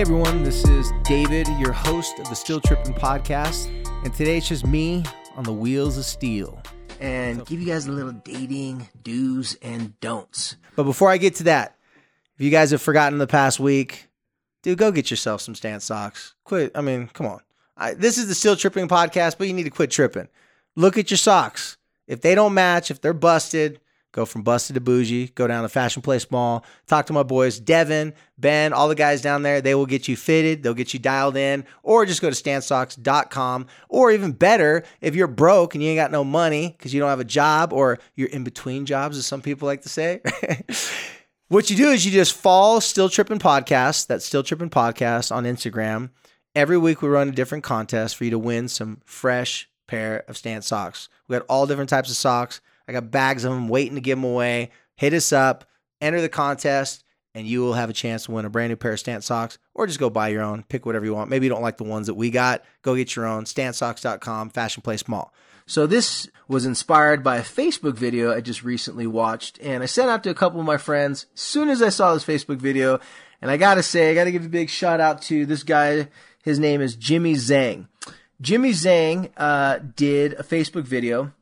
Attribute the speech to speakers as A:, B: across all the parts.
A: Hey everyone, this is David, your host of the Still Tripping podcast, and today it's just me on the wheels of steel.
B: and give you guys a little dating do's and don'ts.
A: But before I get to that, if you guys have forgotten the past week, dude, go get yourself some stance socks. Quit. I mean, come on. I, this is the Still Tripping podcast, but you need to quit tripping. Look at your socks. If they don't match, if they're busted, go from busted to bougie. Go down to Fashion Place Mall. Talk to my boys, Devin, Ben, all the guys down there. They will get you fitted. They'll get you dialed in. Or just go to stancesocks.com. Or even better, if you're broke and you ain't got no money because you don't have a job or you're in between jobs, as some people like to say. What you do is you just follow Still Tripping Podcast, that's Still Tripping Podcast on Instagram. Every week we run a different contest for you to win some fresh pair of Stance socks. We got all different types of socks. I got bags of them waiting to give them away. Hit us up, enter the contest, and you will have a chance to win a brand new pair of Stance socks or just go buy your own. Pick whatever you want. Maybe you don't like the ones that we got. Go get your own. StanceSocks.com, Fashion Place Mall.
B: So this was inspired by a Facebook video I just recently watched, and I sent out to a couple of my friends as soon as I saw this Facebook video. And I gotta say, I gotta give a big shout out to this guy. His name is Jimmy Zhang. Jimmy Zhang uh, did a Facebook video.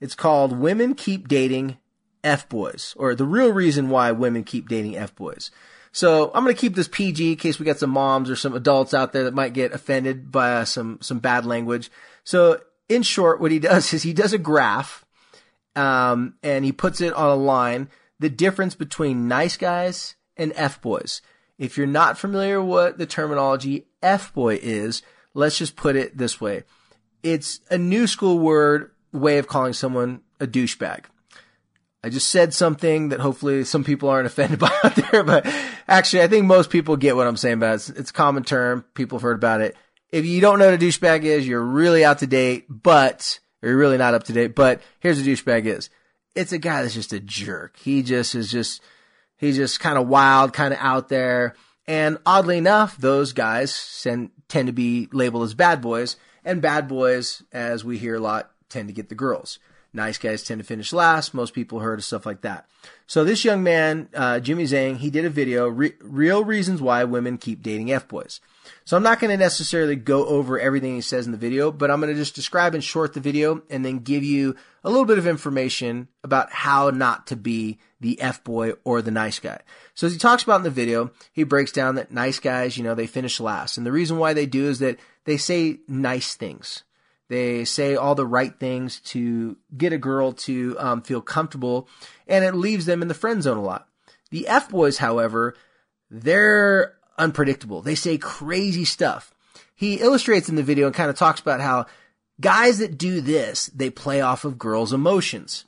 B: It's called "Women Keep Dating F Boys," or the real reason why women keep dating F boys. So I'm gonna keep this PG in case we got some moms or some adults out there that might get offended by uh, some some bad language. So in short, what he does is he does a graph, um, and he puts it on a line, the difference between nice guys and F boys. If you're not familiar what the terminology F boy is, let's just put it this way. It's a new school word, way of calling someone a douchebag. I just said something that hopefully some people aren't offended by out there, but actually I think most people get what I'm saying about it. It's, a common term. People have heard about it. If you don't know what a douchebag is, you're really out to date, but, or you're really not up to date, but here's what a douchebag is. It's a guy that's just a jerk. He just is just, he's just kind of wild, kind of out there. And oddly enough, those guys send, tend to be labeled as bad boys, and bad boys, as we hear a lot, tend to get the girls. Nice guys tend to finish last. Most people heard of stuff like that. So this young man, uh, Jimmy Zhang, he did a video, re- real reasons why women keep dating F boys. So I'm not going to necessarily go over everything he says in the video, but I'm going to just describe in short the video and then give you a little bit of information about how not to be the F boy or the nice guy. So as he talks about in the video, he breaks down that nice guys, you know, they finish last. And the reason why they do is that they say nice things. They say all the right things to get a girl to um, feel comfortable, and it leaves them in the friend zone a lot. The F boys, however, they're unpredictable. They say crazy stuff. He illustrates in the video and kind of talks about how guys that do this, they play off of girls' emotions.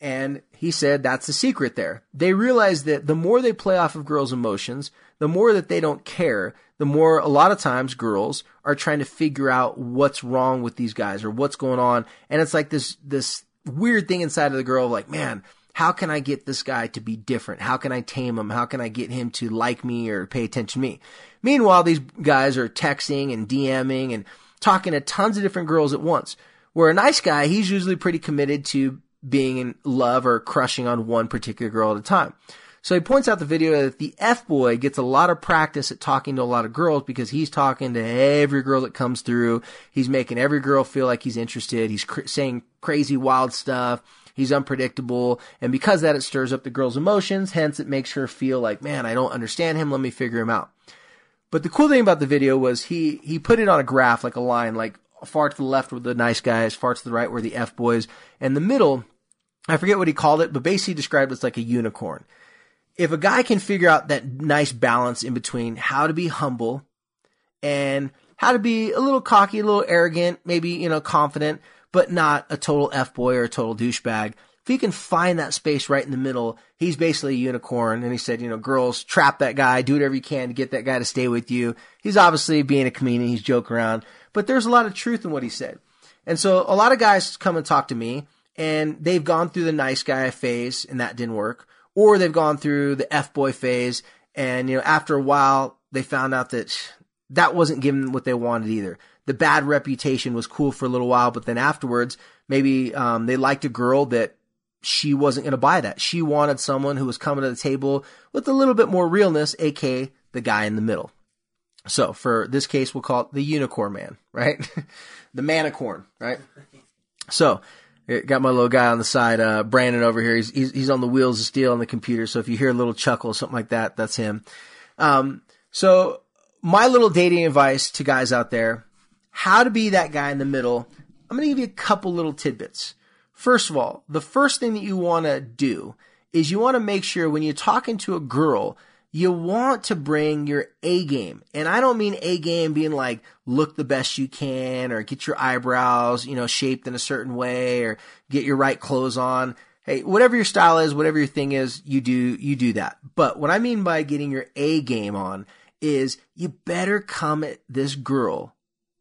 B: And he said that's the secret there. They realize that the more they play off of girls' emotions, the more that they don't care, the more a lot of times girls are trying to figure out what's wrong with these guys or what's going on. And it's like this, this weird thing inside of the girl like, man, how can I get this guy to be different? How can I tame him? How can I get him to like me or pay attention to me? Meanwhile, these guys are texting and DMing and talking to tons of different girls at once. Where a nice guy, he's usually pretty committed to being in love or crushing on one particular girl at a time. So he points out the video that the F boy gets a lot of practice at talking to a lot of girls because he's talking to every girl that comes through. He's making every girl feel like he's interested. He's cr- saying crazy, wild stuff. He's unpredictable. And because that, it stirs up the girl's emotions. Hence, it makes her feel like, man, I don't understand him. Let me figure him out. But the cool thing about the video was he, he put it on a graph, like a line, like far to the left were the nice guys, far to the right were the F boys, and the middle, I forget what he called it, but basically described it as like a unicorn. If a guy can figure out that nice balance in between how to be humble and how to be a little cocky, a little arrogant, maybe, you know, confident, but not a total F boy or a total douchebag. If he can find that space right in the middle, he's basically a unicorn. And he said, you know, girls, trap that guy, do whatever you can to get that guy to stay with you. He's obviously being a comedian, he's joking around, but there's a lot of truth in what he said. And so a lot of guys come and talk to me and they've gone through the nice guy phase and that didn't work. Or they've gone through the F boy phase and, you know, after a while they found out that that wasn't given what they wanted either. The bad reputation was cool for a little while, but then afterwards, maybe, um, they liked a girl that she wasn't going to buy that. She wanted someone who was coming to the table with a little bit more realness, aka the guy in the middle. So for this case, we'll call it the unicorn man, right? the manicorn, right? So got my little guy on the side, uh, Brandon over here. He's, he's, he's on the wheels of steel on the computer. So if you hear a little chuckle, something like that, that's him. Um, so my little dating advice to guys out there, how to be that guy in the middle. I'm going to give you a couple little tidbits. First of all, the first thing that you want to do is you want to make sure when you're talking to a girl, you want to bring your A game. And I don't mean A game being like look the best you can or get your eyebrows, you know, shaped in a certain way or get your right clothes on. Hey, whatever your style is, whatever your thing is, you do, you do that. But what I mean by getting your A game on is you better come at this girl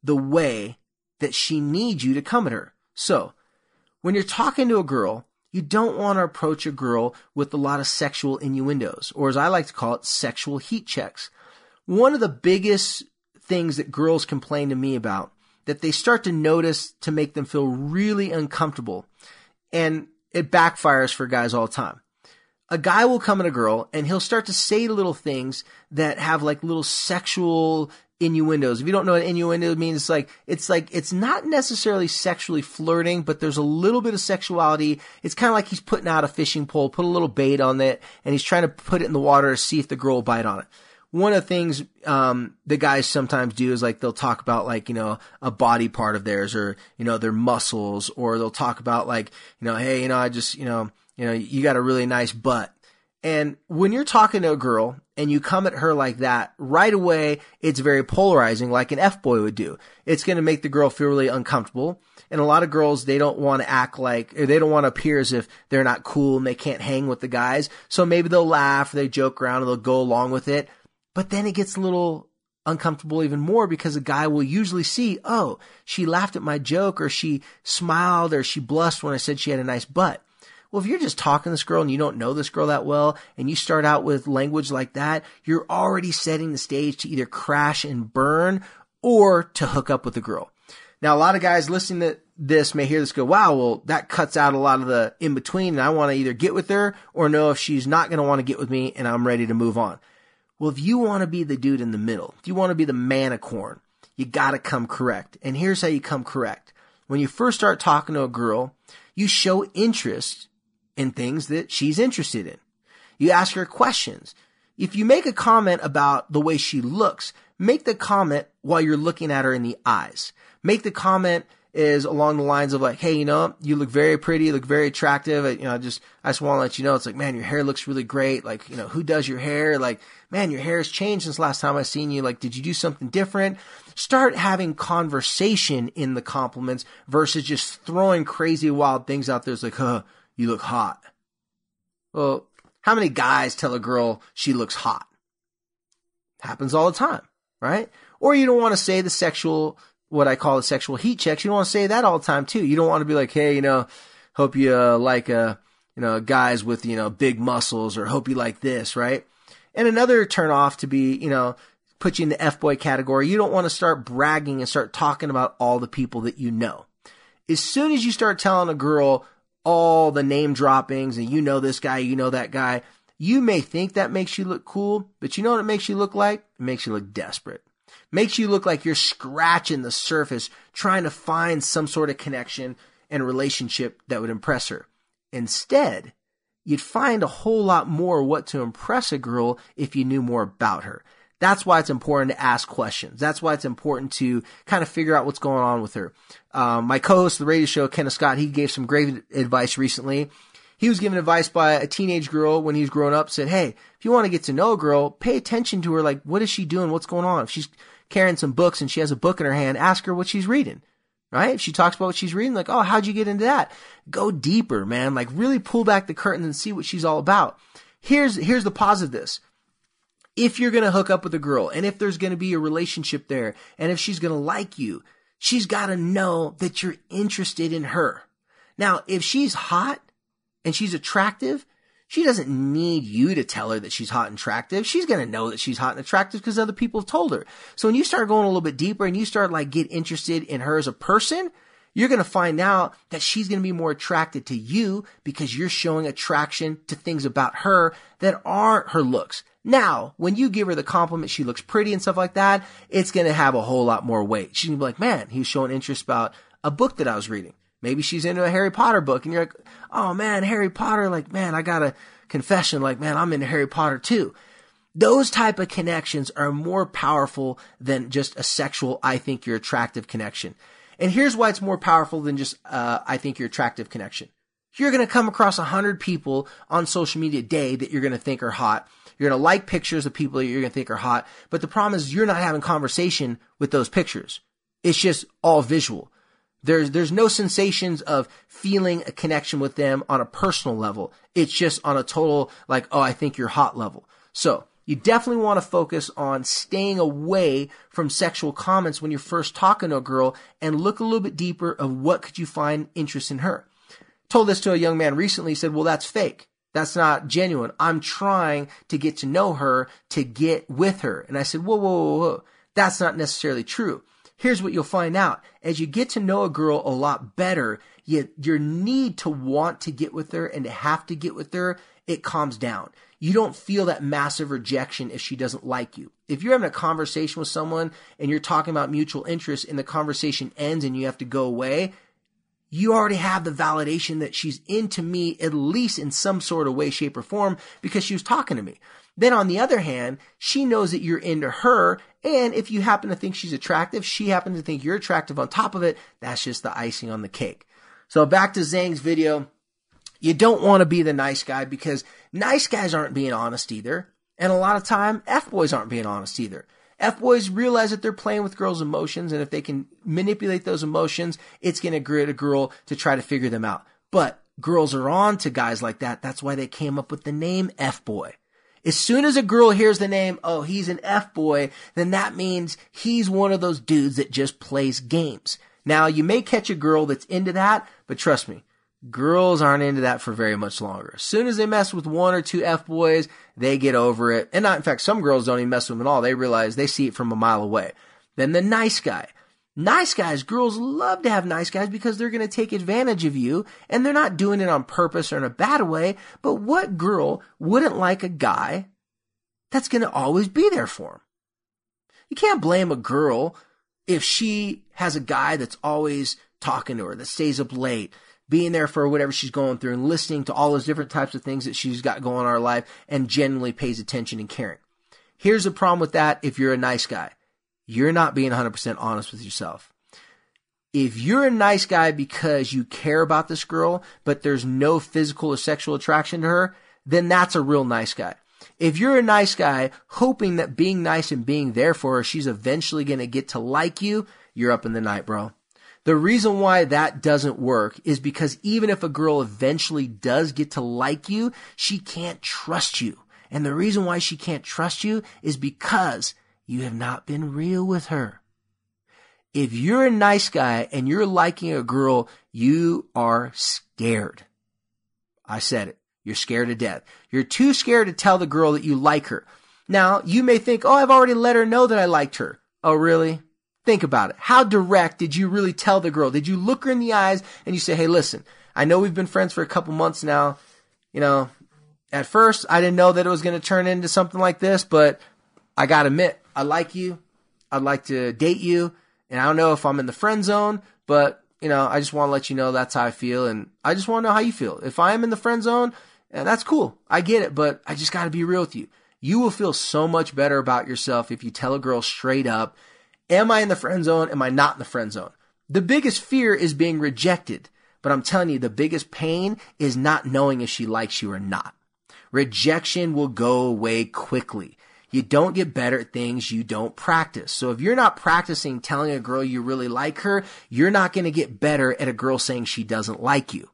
B: the way that she needs you to come at her. So when you're talking to a girl, you don't want to approach a girl with a lot of sexual innuendos, or as I like to call it, sexual heat checks. One of the biggest things that girls complain to me about that they start to notice to make them feel really uncomfortable, and it backfires for guys all the time. A guy will come at a girl and he'll start to say little things that have like little sexual innuendos. If you don't know what innuendo means, it's like, it's like, it's not necessarily sexually flirting, but there's a little bit of sexuality. It's kind of like he's putting out a fishing pole, put a little bait on it, and he's trying to put it in the water to see if the girl will bite on it. One of the things, um, the guys sometimes do is like they'll talk about like, you know, a body part of theirs or, you know, their muscles, or they'll talk about like, you know, hey, you know, I just, you know, you know, you got a really nice butt. And when you're talking to a girl and you come at her like that, right away, it's very polarizing, like an F-boy would do. It's going to make the girl feel really uncomfortable. And a lot of girls, they don't want to act like, or they don't want to appear as if they're not cool and they can't hang with the guys. So maybe they'll laugh, they joke around, and they'll go along with it. But then it gets a little uncomfortable even more because a guy will usually see, oh, she laughed at my joke or she smiled or she blushed when I said she had a nice butt. Well, if you're just talking to this girl and you don't know this girl that well and you start out with language like that, you're already setting the stage to either crash and burn or to hook up with the girl. Now, a lot of guys listening to this may hear this go, wow, well, that cuts out a lot of the in between and I want to either get with her or know if she's not going to want to get with me and I'm ready to move on. Well, if you want to be the dude in the middle, if you want to be the manicorn, you got to come correct. And here's how you come correct. When you first start talking to a girl, you show interest in things that she's interested in. You ask her questions. If you make a comment about the way she looks, make the comment while you're looking at her in the eyes. Make the comment is along the lines of like, hey, you know, you look very pretty, you look very attractive. You know, just I just want to let you know, it's like, man, your hair looks really great. Like, you know, who does your hair? Like, man, your hair has changed since last time I seen you. Like, did you do something different? Start having conversation in the compliments versus just throwing crazy wild things out there. It's like, huh, you look hot. Well, how many guys tell a girl she looks hot? Happens all the time, right? Or you don't want to say the sexual, what I call the sexual heat checks. You don't want to say that all the time too. You don't want to be like, hey, you know, hope you uh, like, uh, you know, guys with, you know, big muscles or hope you like this, right? And another turn off to be, you know, put you in the F-boy category. You don't want to start bragging and start talking about all the people that you know. As soon as you start telling a girl all the name droppings and you know this guy, you know that guy. You may think that makes you look cool, but you know what it makes you look like? It makes you look desperate. Makes you look like you're scratching the surface, trying to find some sort of connection and relationship that would impress her. Instead, you'd find a whole lot more what to impress a girl if you knew more about her. That's why it's important to ask questions. That's why it's important to kind of figure out what's going on with her. Um, my co-host of the radio show, Kenneth Scott, he gave some great advice recently. He was given advice by a teenage girl when he was growing up, said, Hey, if you want to get to know a girl, pay attention to her. Like, what is she doing? What's going on? If she's carrying some books and she has a book in her hand, ask her what she's reading. Right? If she talks about what she's reading, like, oh, how'd you get into that? Go deeper, man. Like, really pull back the curtain and see what she's all about. Here's, here's the positive this if you're going to hook up with a girl and if there's going to be a relationship there and if she's going to like you, she's got to know that you're interested in her. Now, if she's hot and she's attractive, she doesn't need you to tell her that she's hot and attractive. She's going to know that she's hot and attractive because other people have told her. So when you start going a little bit deeper and you start like get interested in her as a person, you're going to find out that she's going to be more attracted to you because you're showing attraction to things about her that aren't her looks. Now, when you give her the compliment, she looks pretty and stuff like that, it's to have a whole lot more weight. She's to be like, man, he was showing interest about a book that I was reading. Maybe she's into a Harry Potter book and you're like, oh man, Harry Potter, like, man, I got a confession, like, man, I'm into Harry Potter too. Those type of connections are more powerful than just a sexual, I think you're attractive connection. And here's why it's more powerful than just, uh, I think you're attractive connection. You're going to come across a hundred people on social media a day that you're going to think are hot. You're going to like pictures of people that you're going to think are hot. But the problem is you're not having conversation with those pictures. It's just all visual. There's, there's no sensations of feeling a connection with them on a personal level. It's just on a total, like, oh, I think you're hot level. So you definitely want to focus on staying away from sexual comments when you're first talking to a girl and look a little bit deeper of what could you find interest in her. Told this to a young man recently, he said, well, that's fake. That's not genuine. I'm trying to get to know her, to get with her. And I said, whoa, whoa, whoa, whoa. That's not necessarily true. Here's what you'll find out. As you get to know a girl a lot better, you, your need to want to get with her and to have to get with her, it calms down. You don't feel that massive rejection if she doesn't like you. If you're having a conversation with someone and you're talking about mutual interest and the conversation ends and you have to go away, you already have the validation that she's into me at least in some sort of way, shape, or form because she was talking to me. Then on the other hand, she knows that you're into her. And if you happen to think she's attractive, she happens to think you're attractive on top of it. That's just the icing on the cake. So back to Zhang's video. You don't want to be the nice guy because nice guys aren't being honest either. And a lot of time, F boys aren't being honest either. F boys realize that they're playing with girls' emotions, and if they can manipulate those emotions, it's going to grit a girl to try to figure them out. But girls are on to guys like that. That's why they came up with the name F boy. As soon as a girl hears the name, oh, he's an F boy, then that means he's one of those dudes that just plays games. Now, you may catch a girl that's into that, but trust me, Girls aren't into that for very much longer. As soon as they mess with one or two F boys, they get over it. And not, in fact, some girls don't even mess with them at all. They realize they see it from a mile away. Then the nice guy. Nice guys, girls love to have nice guys because they're going to take advantage of you and they're not doing it on purpose or in a bad way. But what girl wouldn't like a guy that's going to always be there for him? You can't blame a girl if she has a guy that's always talking to her, that stays up late, being there for whatever she's going through and listening to all those different types of things that she's got going on in her life and genuinely pays attention and caring. Here's the problem with that if you're a nice guy. You're not being 100% honest with yourself. If you're a nice guy because you care about this girl, but there's no physical or sexual attraction to her, then that's a real nice guy. If you're a nice guy hoping that being nice and being there for her, she's eventually going to get to like you, you're up in the night, bro. The reason why that doesn't work is because even if a girl eventually does get to like you, she can't trust you. And the reason why she can't trust you is because you have not been real with her. If you're a nice guy and you're liking a girl, you are scared. I said it. You're scared to death. You're too scared to tell the girl that you like her. Now, you may think, oh, I've already let her know that I liked her. Oh, really? Think about it. How direct did you really tell the girl? Did you look her in the eyes and you say, hey, listen, I know we've been friends for a couple months now. You know, at first I didn't know that it was going to turn into something like this, but I got to admit, I like you. I'd like to date you. And I don't know if I'm in the friend zone, but you know, I just want to let you know that's how I feel. And I just want to know how you feel. If I am in the friend zone, eh, that's cool. I get it, but I just got to be real with you. You will feel so much better about yourself if you tell a girl straight up Am I in the friend zone? Am I not in the friend zone? The biggest fear is being rejected. But I'm telling you, the biggest pain is not knowing if she likes you or not. Rejection will go away quickly. You don't get better at things you don't practice. So if you're not practicing telling a girl you really like her, you're not going to get better at a girl saying she doesn't like you.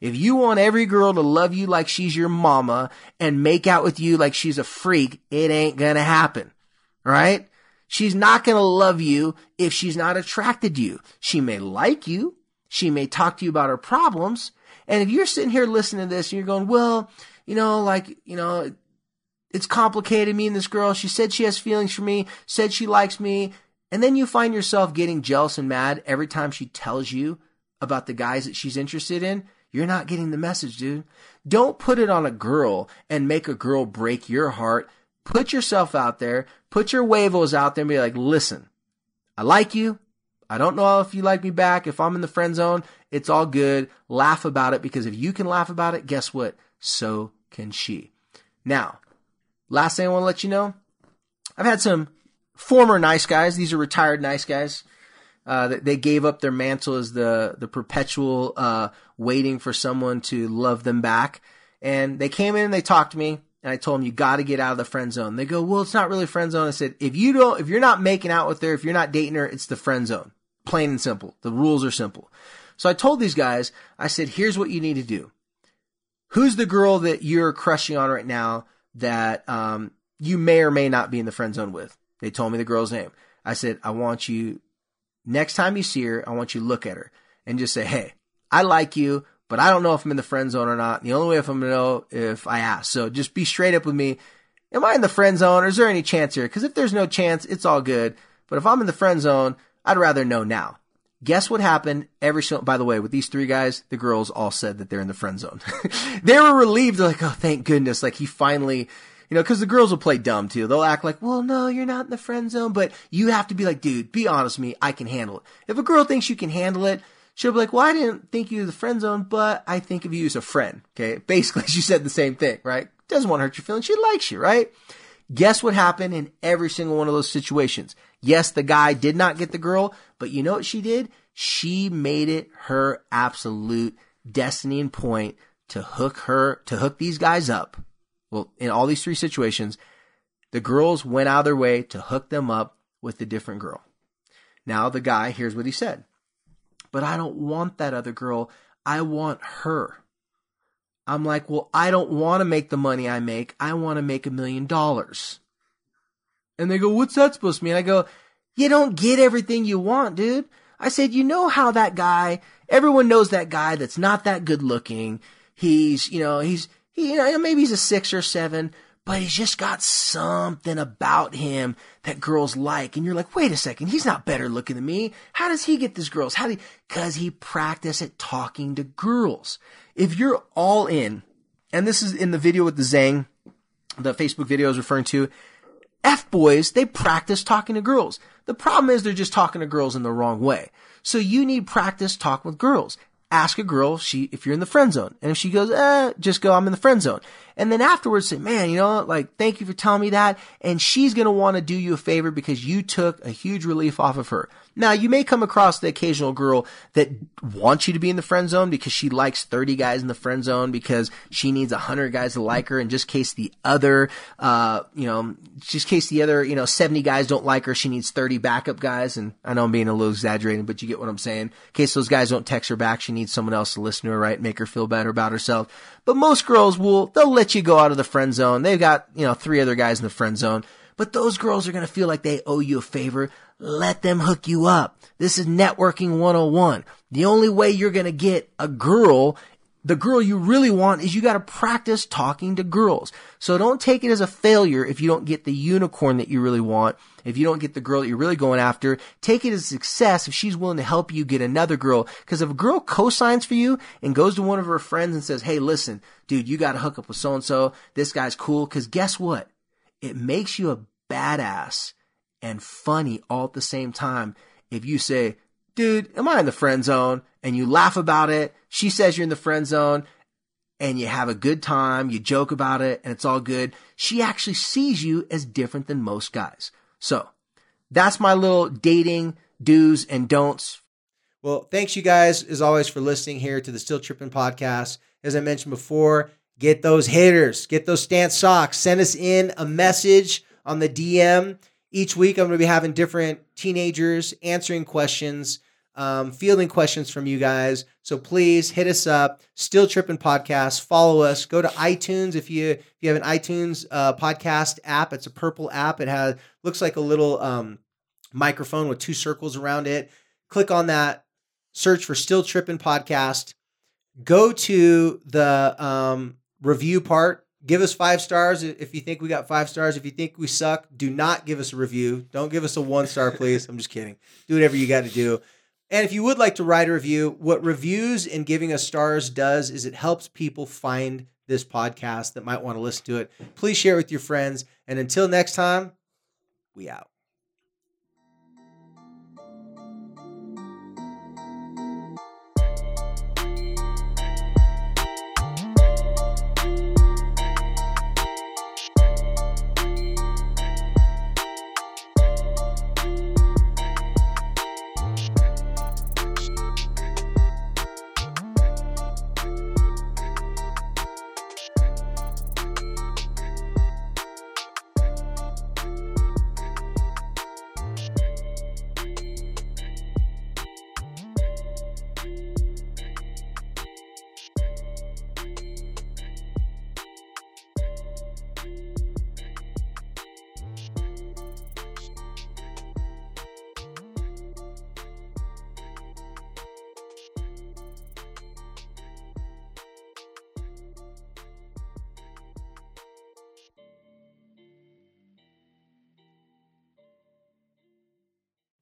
B: If you want every girl to love you like she's your mama and make out with you like she's a freak, it ain't gonna happen. Right? She's not going to love you if she's not attracted to you. She may like you. She may talk to you about her problems. And if you're sitting here listening to this and you're going, well, you know, like, you know, it's complicated. Me and this girl, she said she has feelings for me, said she likes me. And then you find yourself getting jealous and mad every time she tells you about the guys that she's interested in. You're not getting the message, dude. Don't put it on a girl and make a girl break your heart put yourself out there, put your huevos out there and be like, listen, I like you. I don't know if you like me back. If I'm in the friend zone, it's all good. Laugh about it because if you can laugh about it, guess what? So can she. Now, last thing I want to let you know, I've had some former nice guys. These are retired nice guys. Uh, they gave up their mantle as the the perpetual uh, waiting for someone to love them back. And they came in and they talked to me, and I told them you got to get out of the friend zone. They go, well, it's not really friend zone. I said, if you don't, if you're not making out with her, if you're not dating her, it's the friend zone. Plain and simple. The rules are simple. So I told these guys, I said, here's what you need to do. Who's the girl that you're crushing on right now that um, you may or may not be in the friend zone with? They told me the girl's name. I said, I want you, next time you see her, I want you to look at her and just say, hey, I like you, but I don't know if I'm in the friend zone or not. The only way if I'm gonna know if I ask. So just be straight up with me. Am I in the friend zone or is there any chance here? Cause if there's no chance, it's all good. But if I'm in the friend zone, I'd rather know now. Guess what happened every show? By the way, with these three guys, the girls all said that they're in the friend zone. they were relieved. They're like, oh, thank goodness. Like he finally, you know, cause the girls will play dumb too. They'll act like, well, no, you're not in the friend zone, but you have to be like, dude, be honest with me. I can handle it. If a girl thinks you can handle it, she'll be like, well, I didn't think you the friend zone, but I think of you as a friend. Okay. Basically, she said the same thing, right? Doesn't want to hurt your feelings. She likes you, right? Guess what happened in every single one of those situations? Yes, the guy did not get the girl, but you know what she did? She made it her absolute destiny and point to hook her, to hook these guys up. Well, in all these three situations, the girls went out of their way to hook them up with a different girl. Now the guy, here's what he said. But I don't want that other girl. I want her. I'm like, well, I don't want to make the money I make. I want to make a million dollars. And they go, what's that supposed to mean? I go, you don't get everything you want, dude. I said, you know how that guy, everyone knows that guy that's not that good looking. He's, you know, he's, he, you know, maybe he's a six or seven, but he's just got something about him that girls like. And you're like, wait a second, he's not better looking than me. How does he get these girls? How do he, cause he practiced at talking to girls. If you're all in, and this is in the video with the Zhang, the Facebook video I was referring to, F boys, they practice talking to girls. The problem is they're just talking to girls in the wrong way. So you need practice talking with girls ask a girl she if you're in the friend zone. And if she goes, eh, just go, I'm in the friend zone. And then afterwards say, man, you know, like, thank you for telling me that. And she's going to want to do you a favor because you took a huge relief off of her. Now, you may come across the occasional girl that wants you to be in the friend zone because she likes 30 guys in the friend zone because she needs 100 guys to like her. And just case the other, uh, you know, just case the other, you know, 70 guys don't like her, she needs 30 backup guys. And I know I'm being a little exaggerating, but you get what I'm saying. In case those guys don't text her back, she needs someone else to listen to her, right? Make her feel better about herself. But most girls will, they'll let you go out of the friend zone. They've got, you know, three other guys in the friend zone. But those girls are going to feel like they owe you a favor. Let them hook you up. This is networking 101. The only way you're going to get a girl the girl you really want is you got to practice talking to girls. So don't take it as a failure if you don't get the unicorn that you really want. If you don't get the girl that you're really going after, take it as success if she's willing to help you get another girl. Cause if a girl co-signs for you and goes to one of her friends and says, Hey, listen, dude, you got to hook up with so and so. This guy's cool. Cause guess what? It makes you a badass and funny all at the same time. If you say, dude, am I in the friend zone? And you laugh about it. She says you're in the friend zone and you have a good time. You joke about it and it's all good. She actually sees you as different than most guys. So that's my little dating do's and don'ts.
A: Well, thanks you guys as always for listening here to the Still Tripping podcast. As I mentioned before, get those haters, get those stance socks, send us in a message on the DM. Each week, I'm going to be having different teenagers answering questions, um, fielding questions from you guys. So please hit us up. Still Tripping Podcast. Follow us. Go to iTunes if you if you have an iTunes uh, podcast app. It's a purple app. It has looks like a little um, microphone with two circles around it. Click on that. Search for Still Tripping Podcast. Go to the um, review part Give us five stars if you think we got five stars. If you think we suck, do not give us a review. Don't give us a one star, please. I'm just kidding. Do whatever you got to do. And if you would like to write a review, what reviews and giving us stars does is it helps people find this podcast that might want to listen to it. Please share it with your friends And until next time, we out.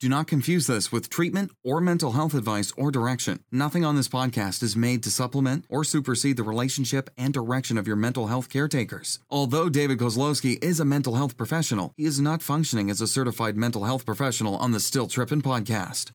C: Do not confuse this with treatment or mental health advice or direction. Nothing on this podcast is made to supplement or supersede the relationship and direction of your mental health caretakers. Although David Kozlowski is a mental health professional, he is not functioning as a certified mental health professional on the Still Trippin' podcast.